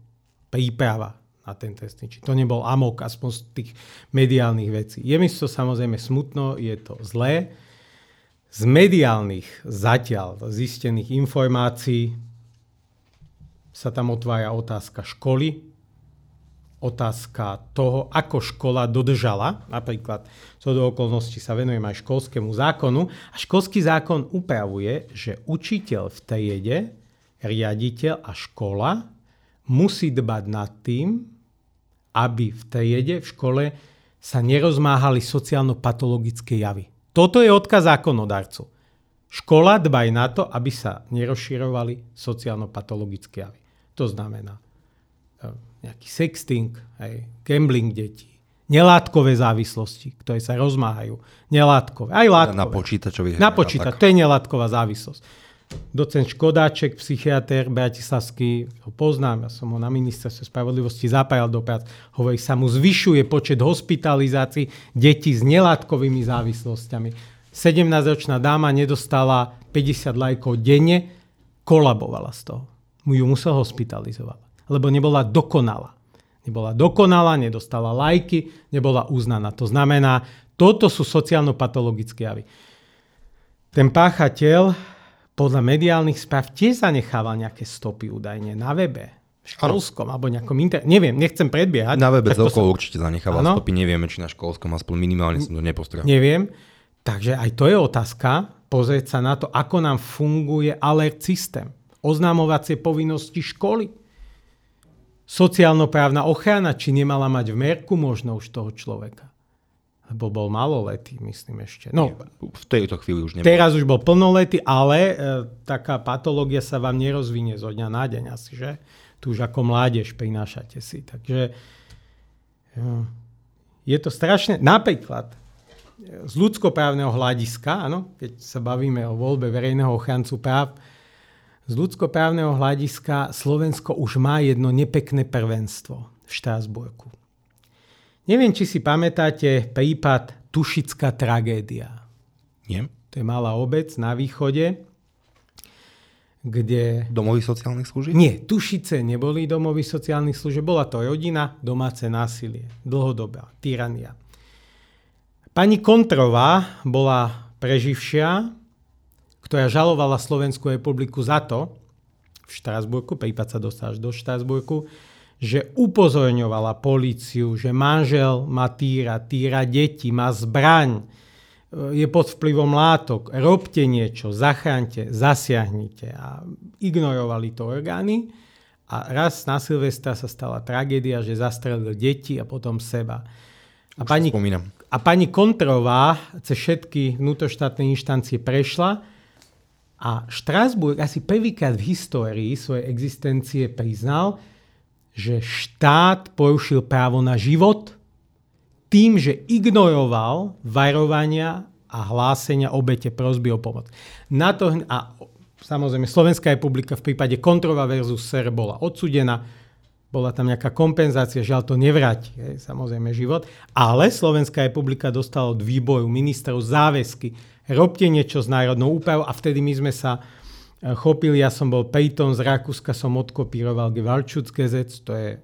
Príprava na ten trestný čin. To nebol amok, aspoň z tých mediálnych vecí. Je mi to samozrejme smutno, je to zlé. Z mediálnych zatiaľ zistených informácií sa tam otvája otázka školy, otázka toho, ako škola dodržala, napríklad co do okolností sa venujem aj školskému zákonu, a školský zákon upravuje, že učiteľ v triede, riaditeľ a škola musí dbať nad tým, aby v triede, v škole sa nerozmáhali sociálno-patologické javy. Toto je odkaz zákonodarcu. Škola dbaj na to, aby sa nerozširovali sociálno-patologické javy. To znamená e, nejaký sexting, aj gambling detí, nelátkové závislosti, ktoré sa rozmáhajú. Nelátkové, aj látkové. Na počítačových Na počítač, to je nelátková závislosť docent Škodáček, psychiatr bratislavský, ho poznám, ja som ho na ministerstve spravodlivosti zapájal do prác, hovorí, sa mu zvyšuje počet hospitalizácií detí s nelátkovými závislosťami. 17-ročná dáma nedostala 50 lajkov denne, kolabovala z toho. Mu ju musel hospitalizovať, lebo nebola dokonalá. Nebola dokonalá, nedostala lajky, nebola uznaná. To znamená, toto sú sociálno-patologické javy. Ten páchateľ podľa mediálnych správ tiež zanechával nejaké stopy údajne na webe. Školskom ano. alebo nejakom inter... Neviem, nechcem predbiehať. Na webe celkovo som... určite zanechával ano. stopy, nevieme, či na školskom, aspoň minimálne som to nepostrel. Neviem. Takže aj to je otázka, pozrieť sa na to, ako nám funguje alert systém, oznámovacie povinnosti školy. sociálnoprávna ochrana, či nemala mať v merku možno už toho človeka. Lebo bol maloletý, myslím ešte. No, v tejto chvíli už nebol. Teraz už bol plnoletý, ale e, taká patológia sa vám nerozvinie zo dňa na deň asi, že? Tu už ako mládež prinášate si. Takže e, je to strašné. Napríklad, e, z ľudskoprávneho hľadiska, áno, keď sa bavíme o voľbe verejného ochrancu práv, z ľudskoprávneho hľadiska Slovensko už má jedno nepekné prvenstvo v Štrásburku. Neviem, či si pamätáte prípad Tušická tragédia. Nie. To je malá obec na východe, kde... Domovy sociálnych služieb? Nie, Tušice neboli domovy sociálnych služieb. Bola to rodina, domáce násilie. Dlhodobá, tyrania. Pani Kontrová bola preživšia, ktorá žalovala Slovenskú republiku za to, v Štrasburku, prípad sa dostal až do Štrasburku, že upozorňovala políciu, že manžel má týra, týra deti, má zbraň, je pod vplyvom látok, robte niečo, zachránte, zasiahnite. A ignorovali to orgány. A raz na Silvestra sa stala tragédia, že zastrelil deti a potom seba. A pani, a pani Kontrová cez všetky vnútroštátne inštancie prešla a Štrásburg asi prvýkrát v histórii svojej existencie priznal, že štát porušil právo na život tým, že ignoroval varovania a hlásenia obete prosby o pomoc. Na to, a samozrejme Slovenská republika v prípade Kontrova versus SER bola odsudená, bola tam nejaká kompenzácia, žiaľ to nevráti, je, samozrejme život, ale Slovenská republika dostala od výboru ministrov záväzky, robte niečo s národnou úpravou a vtedy my sme sa chopil, ja som bol Peyton z Rakúska, som odkopíroval Gewaltschutz to je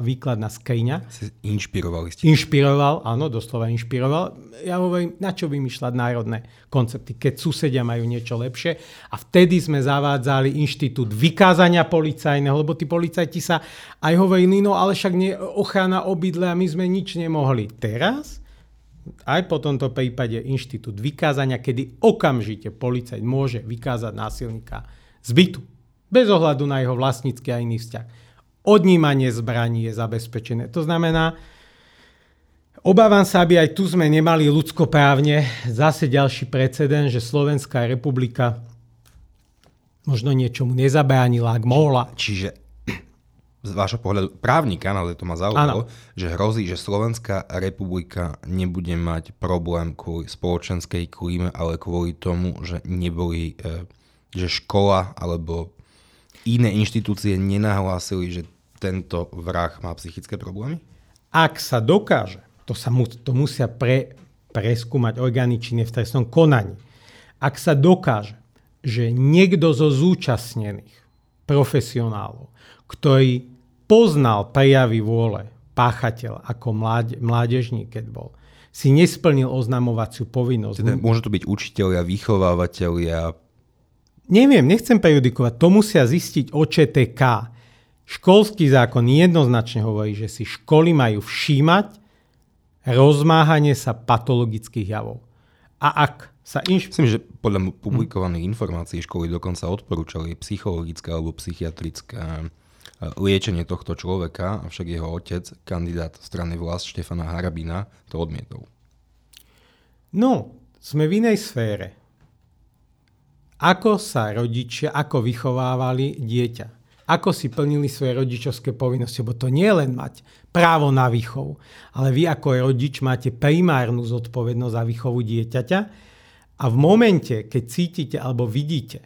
výkladná skriňa. Inšpirovali ste? Inšpiroval, áno, doslova inšpiroval. Ja hovorím, na čo vymýšľať národné koncepty, keď susedia majú niečo lepšie. A vtedy sme zavádzali inštitút vykázania policajného, lebo tí policajti sa aj hovorili, no ale však nie, ochrana obydle a my sme nič nemohli. Teraz aj po tomto prípade inštitút vykázania, kedy okamžite policajt môže vykázať násilníka z bytu. Bez ohľadu na jeho vlastnícky a iný vzťah. Odnímanie zbraní je zabezpečené. To znamená, obávam sa, aby aj tu sme nemali ľudskoprávne zase ďalší precedent, že Slovenská republika možno niečomu nezabránila, ak mohla. Čiže z vášho pohľadu právnika, ale to ma zaujalo, že hrozí, že Slovenská republika nebude mať problém kvôli spoločenskej klíme, ale kvôli tomu, že neboli, e, že škola alebo iné inštitúcie nenahlásili, že tento vrah má psychické problémy? Ak sa dokáže, to, sa mu, to musia pre, preskúmať orgány činné v trestnom konaní, ak sa dokáže, že niekto zo zúčastnených profesionálov, ktorý poznal prejavy vôle páchateľ ako mláde, mládežník, keď bol, si nesplnil oznamovaciu povinnosť. Teda môže to byť učiteľia, vychovávateľia? Neviem, nechcem prejudikovať. To musia zistiť OČTK. Školský zákon jednoznačne hovorí, že si školy majú všímať rozmáhanie sa patologických javov. A ak sa inš... Myslím, že podľa publikovaných hm. informácií školy dokonca odporúčali psychologické alebo psychiatrické liečenie tohto človeka, avšak jeho otec, kandidát strany vlast Štefana Harabina, to odmietol. No, sme v inej sfére. Ako sa rodičia, ako vychovávali dieťa? Ako si plnili svoje rodičovské povinnosti? Bo to nie je len mať právo na výchovu, ale vy ako rodič máte primárnu zodpovednosť za výchovu dieťaťa a v momente, keď cítite alebo vidíte,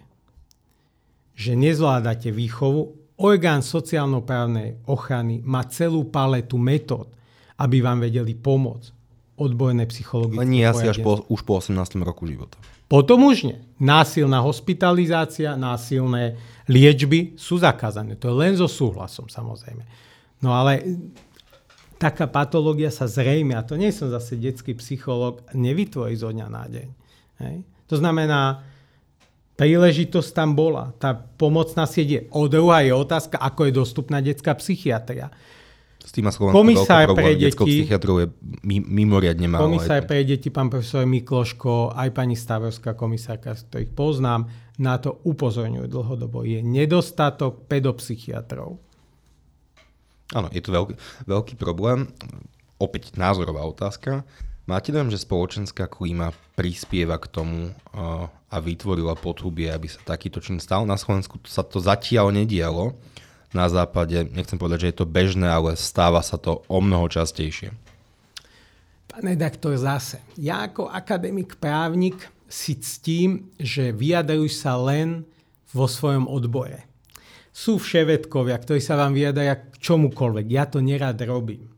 že nezvládate výchovu, orgán sociálno-právnej ochrany má celú paletu metód, aby vám vedeli pomôcť. Odborné psychologické Len nie asi až po, už po 18. roku života. Potom už nie. Násilná hospitalizácia, násilné liečby sú zakázané. To je len so súhlasom samozrejme. No ale taká patológia sa zrejme, a to nie som zase detský psychológ, nevytvorí zo dňa na deň. Hej? To znamená, príležitosť tam bola. Tá pomocná sieť je. O druhá je otázka, ako je dostupná detská psychiatria. S tým komisár pre deti, psychiatrov je mimoriadne málo. Komisár pre deti, pán profesor Mikloško, aj pani Stavrovská komisárka, ktorých poznám, na to upozorňujú dlhodobo. Je nedostatok pedopsychiatrov. Áno, je to veľký, veľký problém. Opäť názorová otázka. Máte dojem, že spoločenská klíma prispieva k tomu uh, a vytvorila potrubie, aby sa takýto čin stal? Na Slovensku sa to zatiaľ nedialo. Na západe, nechcem povedať, že je to bežné, ale stáva sa to o mnoho častejšie. Pán redaktor, zase. Ja ako akademik právnik si ctím, že vyjadrujú sa len vo svojom odbore. Sú vševedkovia, ktorí sa vám vyjadajú k čomukoľvek. Ja to nerad robím.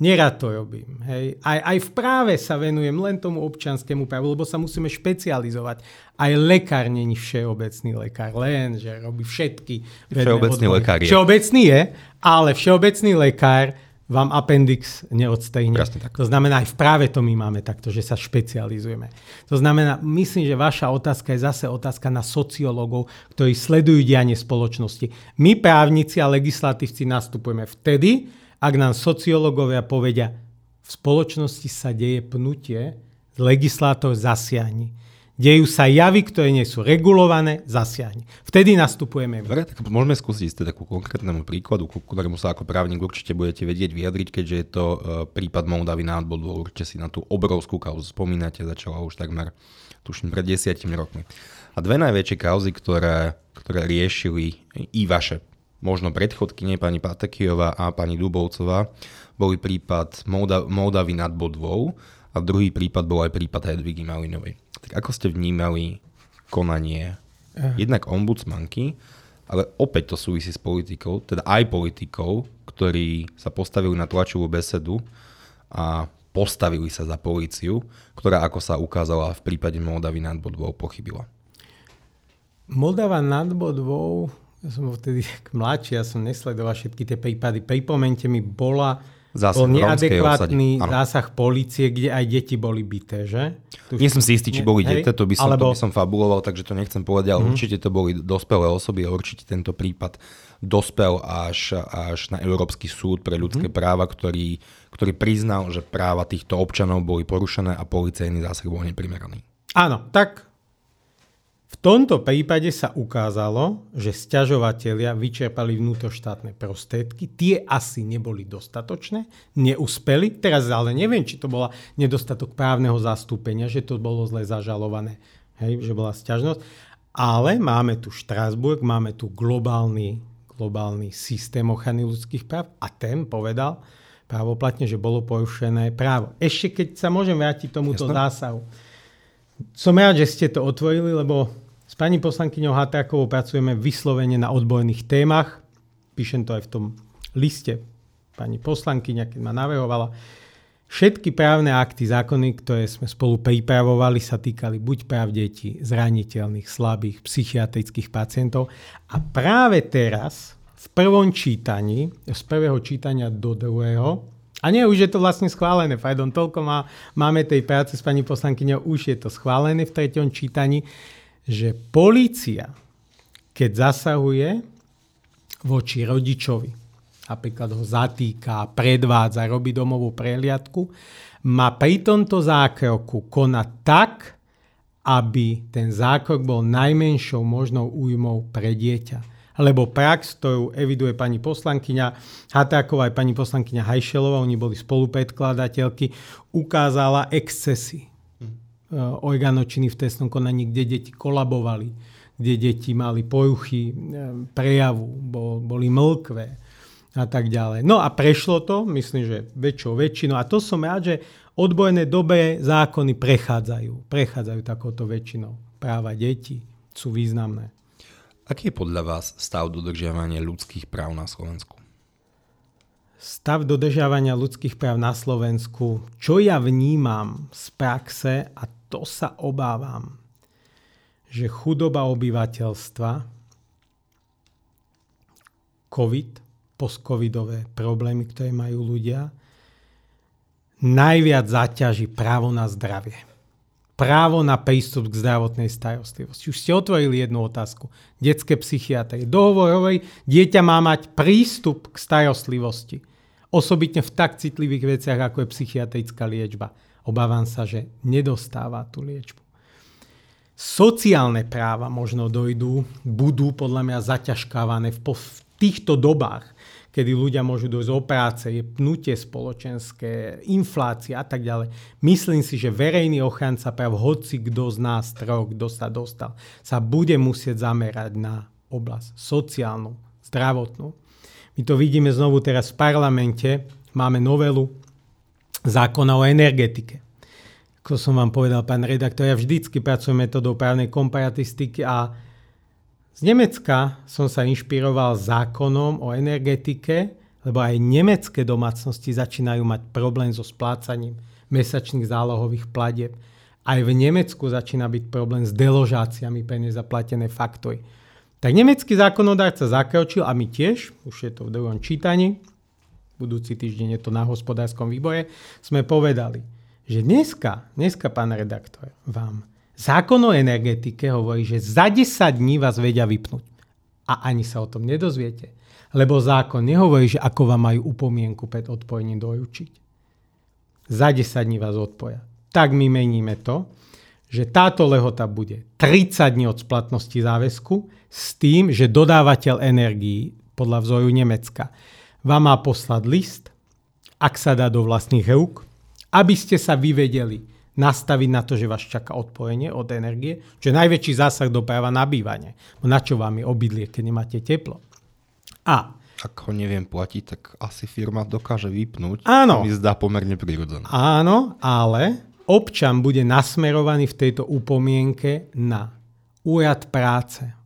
Nerad to robím. Hej. Aj, aj v práve sa venujem len tomu občanskému právu, lebo sa musíme špecializovať. Aj lekár není všeobecný lekár, len, že robí všetky. Všeobecný odbory. lekár je. Všeobecný je, ale všeobecný lekár vám appendix neodstejne. To znamená, aj v práve to my máme takto, že sa špecializujeme. To znamená, myslím, že vaša otázka je zase otázka na sociológov, ktorí sledujú dianie spoločnosti. My právnici a legislatívci nastupujeme vtedy, ak nám sociológovia povedia, v spoločnosti sa deje pnutie, legislátor zasiahni. Dejú sa javy, ktoré nie sú regulované, zasiahni. Vtedy nastupujeme. Dobre, tak môžeme skúsiť teda ku konkrétnemu príkladu, ku ktorému sa ako právnik určite budete vedieť vyjadriť, keďže je to uh, prípad Moldavy na odbodu. Určite si na tú obrovskú kauzu spomínate, začala už takmer, tuším, pred desiatimi rokmi. A dve najväčšie kauzy, ktoré, ktoré riešili i vaše možno predchodkyne pani Patekijová a pani Dubovcová boli prípad Molda- Moldavy nad Bodvou a druhý prípad bol aj prípad Hedvigy Malinovej. Tak ako ste vnímali konanie jednak ombudsmanky, ale opäť to súvisí s politikou, teda aj politikou, ktorí sa postavili na tlačovú besedu a postavili sa za políciu, ktorá, ako sa ukázala v prípade Moldavy nad Bodvou, pochybila. Moldava nad Bodvou ja som bol vtedy mladší, ja som nesledoval všetky tie prípady. Pripomente mi, bola Zásah bol neadekvátny zásah policie, kde aj deti boli bité, že? Tu Nie som si istý, či boli deti, to by som, Alebo... to by som fabuloval, takže to nechcem povedať, ale mm-hmm. určite to boli dospelé osoby a určite tento prípad dospel až, až na Európsky súd pre ľudské mm-hmm. práva, ktorý, ktorý priznal, že práva týchto občanov boli porušené a policajný zásah bol neprimeraný. Áno, tak tomto prípade sa ukázalo, že sťažovatelia vyčerpali vnútroštátne prostriedky, tie asi neboli dostatočné, neúspeli, teraz ale neviem, či to bola nedostatok právneho zastúpenia, že to bolo zle zažalované, hej, že bola sťažnosť, ale máme tu Štrásburg, máme tu globálny, globálny systém ochrany ľudských práv a ten povedal právoplatne, že bolo porušené právo. Ešte keď sa môžem vrátiť tomuto Jasne. zásahu som rád, že ste to otvorili, lebo s pani poslankyňou Hatákovou pracujeme vyslovene na odborných témach. Píšem to aj v tom liste pani poslankyňa, keď ma navrhovala. Všetky právne akty, zákony, ktoré sme spolu pripravovali, sa týkali buď práv detí, zraniteľných, slabých, psychiatrických pacientov. A práve teraz, v prvom čítaní, z prvého čítania do druhého, a nie, už je to vlastne schválené, Fajdon, toľko má, máme tej práce s pani poslankyňou, už je to schválené v treťom čítaní, že policia, keď zasahuje voči rodičovi, napríklad ho zatýka, predvádza, robí domovú prehliadku, má pri tomto zákroku konať tak, aby ten zákrok bol najmenšou možnou újmou pre dieťa. Lebo prax, ktorú eviduje pani poslankyňa Hatáková aj pani poslankyňa Hajšelová, oni boli spolupredkladateľky, ukázala excesy hmm. organočiny v trestnom konaní, kde deti kolabovali, kde deti mali poruchy e, prejavu, boli mlkvé a tak ďalej. No a prešlo to, myslím, že väčšou väčšinou. A to som rád, že odbojné dobré zákony prechádzajú. Prechádzajú takouto väčšinou. Práva detí sú významné. Aký je podľa vás stav dodržiavania ľudských práv na Slovensku? Stav dodržiavania ľudských práv na Slovensku, čo ja vnímam z praxe, a to sa obávam, že chudoba obyvateľstva, COVID, postcovidové problémy, ktoré majú ľudia, najviac zaťaží právo na zdravie právo na prístup k zdravotnej starostlivosti. Už ste otvorili jednu otázku. Detské psychiatrie. Dohovor hovorí, dieťa má mať prístup k starostlivosti. Osobitne v tak citlivých veciach, ako je psychiatrická liečba. Obávam sa, že nedostáva tú liečbu. Sociálne práva možno dojdú, budú podľa mňa zaťažkávané v, v týchto dobách, kedy ľudia môžu dojsť o práce, je pnutie spoločenské, inflácia a tak ďalej. Myslím si, že verejný ochranca práv, hoci kto z nás troch, kto sa dostal, sa bude musieť zamerať na oblasť sociálnu, zdravotnú. My to vidíme znovu teraz v parlamente, máme novelu zákona o energetike. Ako som vám povedal, pán redaktor, ja vždycky pracujem metodou právnej komparatistiky a z Nemecka som sa inšpiroval zákonom o energetike, lebo aj nemecké domácnosti začínajú mať problém so splácaním mesačných zálohových platieb. Aj v Nemecku začína byť problém s deložáciami pre nezaplatené faktory. Tak nemecký zákonodárca zakročil a my tiež, už je to v druhom čítaní, budúci týždeň je to na hospodárskom výboje, sme povedali, že dneska, dneska pán redaktor, vám Zákon o energetike hovorí, že za 10 dní vás vedia vypnúť. A ani sa o tom nedozviete. Lebo zákon nehovorí, že ako vám majú upomienku pred odpojením dojučiť. Za 10 dní vás odpoja. Tak my meníme to, že táto lehota bude 30 dní od splatnosti záväzku s tým, že dodávateľ energií podľa vzoru Nemecka vám má poslať list, ak sa dá do vlastných rúk, aby ste sa vyvedeli, nastaviť na to, že vás čaká odpojenie od energie, čo je najväčší zásah do práva na bývanie. Na čo vám je obydlie, keď nemáte teplo? A ak ho neviem platiť, tak asi firma dokáže vypnúť. Áno. Mi zdá pomerne prirodzené. Áno, ale občan bude nasmerovaný v tejto upomienke na úrad práce.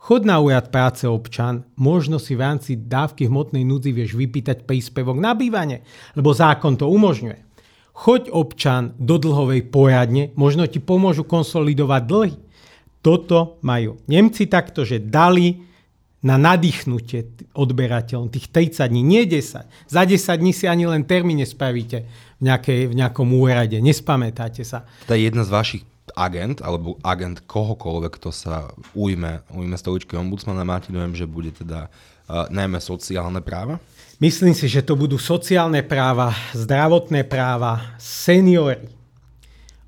Chod na úrad práce občan, možno si v rámci dávky hmotnej núdzi vieš vypýtať príspevok na bývanie, lebo zákon to umožňuje. Choď občan do dlhovej poriadne, možno ti pomôžu konsolidovať dlhy. Toto majú Nemci takto, že dali na nadýchnutie odberateľom tých 30 dní, nie 10. Za 10 dní si ani len termín nespravíte v, nejakej, v nejakom úrade, nespamätáte sa. To je jedna z vašich agent, alebo agent kohokoľvek, kto sa ujme, ujme stoličky ombudsmana, máte dojem, že bude teda uh, najmä sociálne práva? Myslím si, že to budú sociálne práva, zdravotné práva, seniory,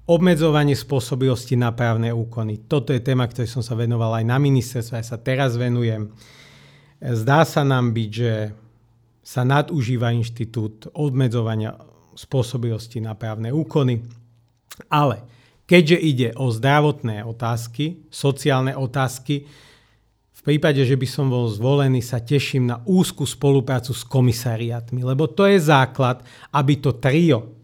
obmedzovanie spôsobilosti na právne úkony. Toto je téma, ktorej som sa venoval aj na ministerstve, aj sa teraz venujem. Zdá sa nám byť, že sa nadužíva inštitút obmedzovania spôsobilosti na právne úkony, ale keďže ide o zdravotné otázky, sociálne otázky, v prípade, že by som bol zvolený, sa teším na úzku spoluprácu s komisariátmi, lebo to je základ, aby to trio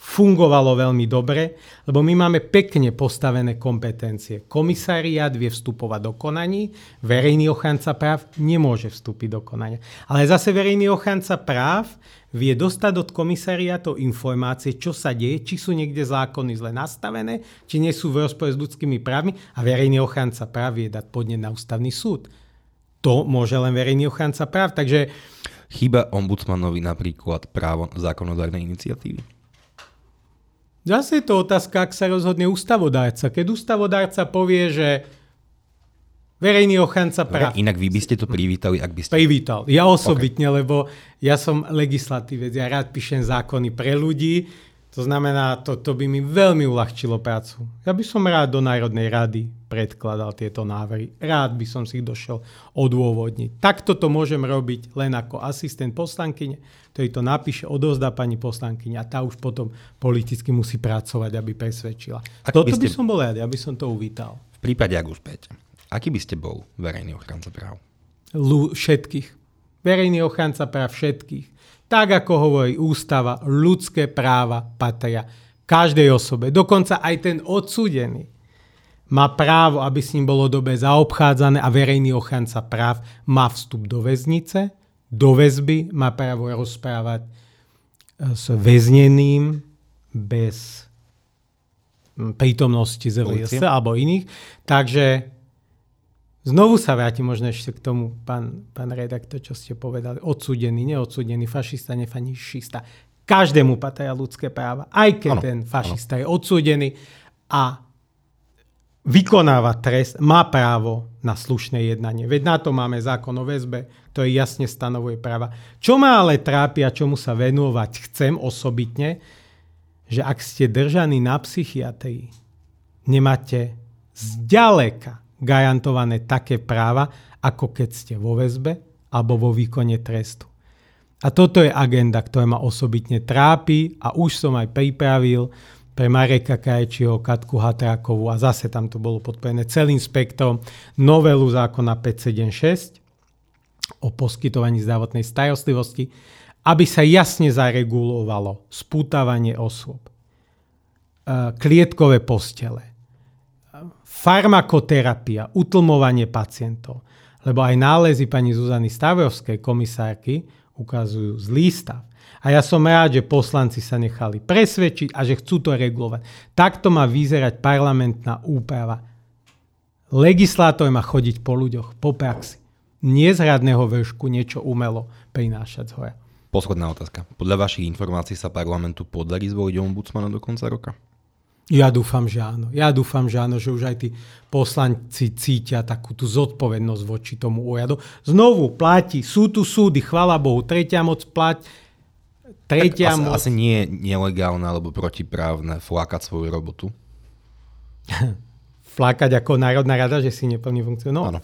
fungovalo veľmi dobre, lebo my máme pekne postavené kompetencie. Komisariát vie vstupovať do konaní, verejný ochranca práv nemôže vstúpiť do konania. Ale zase verejný ochranca práv vie dostať od komisariátov informácie, čo sa deje, či sú niekde zákony zle nastavené, či nie sú v rozpore s ľudskými právmi a verejný ochranca práv vie dať podne na ústavný súd. To môže len verejný ochranca práv, takže... Chyba ombudsmanovi napríklad právo zákonodárnej iniciatívy? Zase je to otázka, ak sa rozhodne ústavodárca. Keď ústavodárca povie, že Verejný ochranca práv. Inak vy by ste to privítali, ak by ste... Privítal. Ja osobitne, okay. lebo ja som legislatívec, ja rád píšem zákony pre ľudí, to znamená, to, to by mi veľmi uľahčilo prácu. Ja by som rád do Národnej rady predkladal tieto návrhy. Rád by som si ich došiel odôvodniť. Takto to môžem robiť len ako asistent poslankyne, ktorý to napíše, odovzdá pani poslankyne a tá už potom politicky musí pracovať, aby presvedčila. Ak Toto by, ste... by som bol rád, ja by som to uvítal. V prípade, ak uspejete. Aký by ste bol verejný ochranca práv? Lu- všetkých. Verejný ochranca práv všetkých. Tak ako hovorí ústava, ľudské práva patria každej osobe. Dokonca aj ten odsúdený má právo, aby s ním bolo dobe zaobchádzané a verejný ochranca práv má vstup do väznice, do väzby, má právo rozprávať e, s väzneným bez prítomnosti ZVS alebo iných. Takže Znovu sa vrátim možno ešte k tomu, pán, pán redaktor, čo ste povedali. Odsúdený, neodsúdený, fašista, nefašista. Každému patria ľudské práva, aj keď ano, ten fašista ano. je odsúdený a vykonáva trest, má právo na slušné jednanie. Veď na to máme zákon o väzbe, ktorý jasne stanovuje práva. Čo ma ale trápi a čomu sa venovať chcem osobitne, že ak ste držaní na psychiatrii, nemáte zďaleka garantované také práva, ako keď ste vo väzbe alebo vo výkone trestu. A toto je agenda, ktorá ma osobitne trápi a už som aj pripravil pre Mareka Krajčího, Katku Hatrákovú a zase tam to bolo podporené celým spektrom novelu zákona 576 o poskytovaní zdravotnej starostlivosti, aby sa jasne zaregulovalo spútavanie osôb, e, klietkové postele, farmakoterapia, utlmovanie pacientov. Lebo aj nálezy pani Zuzany Stavrovskej, komisárky, ukazujú zlý stav. A ja som rád, že poslanci sa nechali presvedčiť a že chcú to regulovať. Takto má vyzerať parlamentná úprava. Legislátor má chodiť po ľuďoch, po praxi. Nie z hradného vršku niečo umelo prinášať z hora. Posledná otázka. Podľa vašich informácií sa parlamentu podarí zvoliť ombudsmana do konca roka? Ja dúfam, že áno. Ja dúfam, že áno, že už aj tí poslanci cítia takú tú zodpovednosť voči tomu úradu. Znovu platí, sú tu súdy, chvala Bohu, tretia moc plať, tretia asi, moc... asi nie je nelegálne alebo protiprávne flákať svoju robotu. Flákať ako Národná rada, že si neplní funkciu. No, Áno.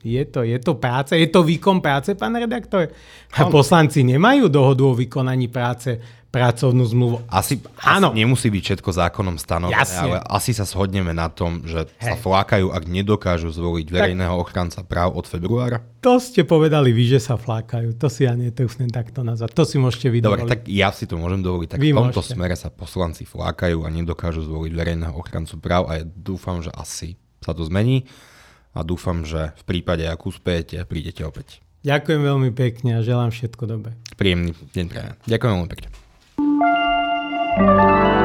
je to, je to práca, je to výkon práce, pán redaktor. A poslanci nemajú dohodu o vykonaní práce pracovnú zmluvu. Asi, Áno. asi nemusí byť všetko zákonom stanovené, Jasne. ale asi sa shodneme na tom, že sa Hej. flákajú, ak nedokážu zvoliť verejného ochranca práv od februára. To ste povedali vy, že sa flákajú. To si ja netrúfnem takto nazvať. To si môžete vydovoliť. Dobre, tak ja si to môžem dovoliť. Tak Vy v tomto môžete. smere sa poslanci flákajú a nedokážu zvoliť verejného ochrancu práv a ja dúfam, že asi sa to zmení a dúfam, že v prípade, ak uspejete, prídete opäť. Ďakujem veľmi pekne a želám všetko dobré. Príjemný deň prajem. Ďakujem veľmi pekne. Thank you.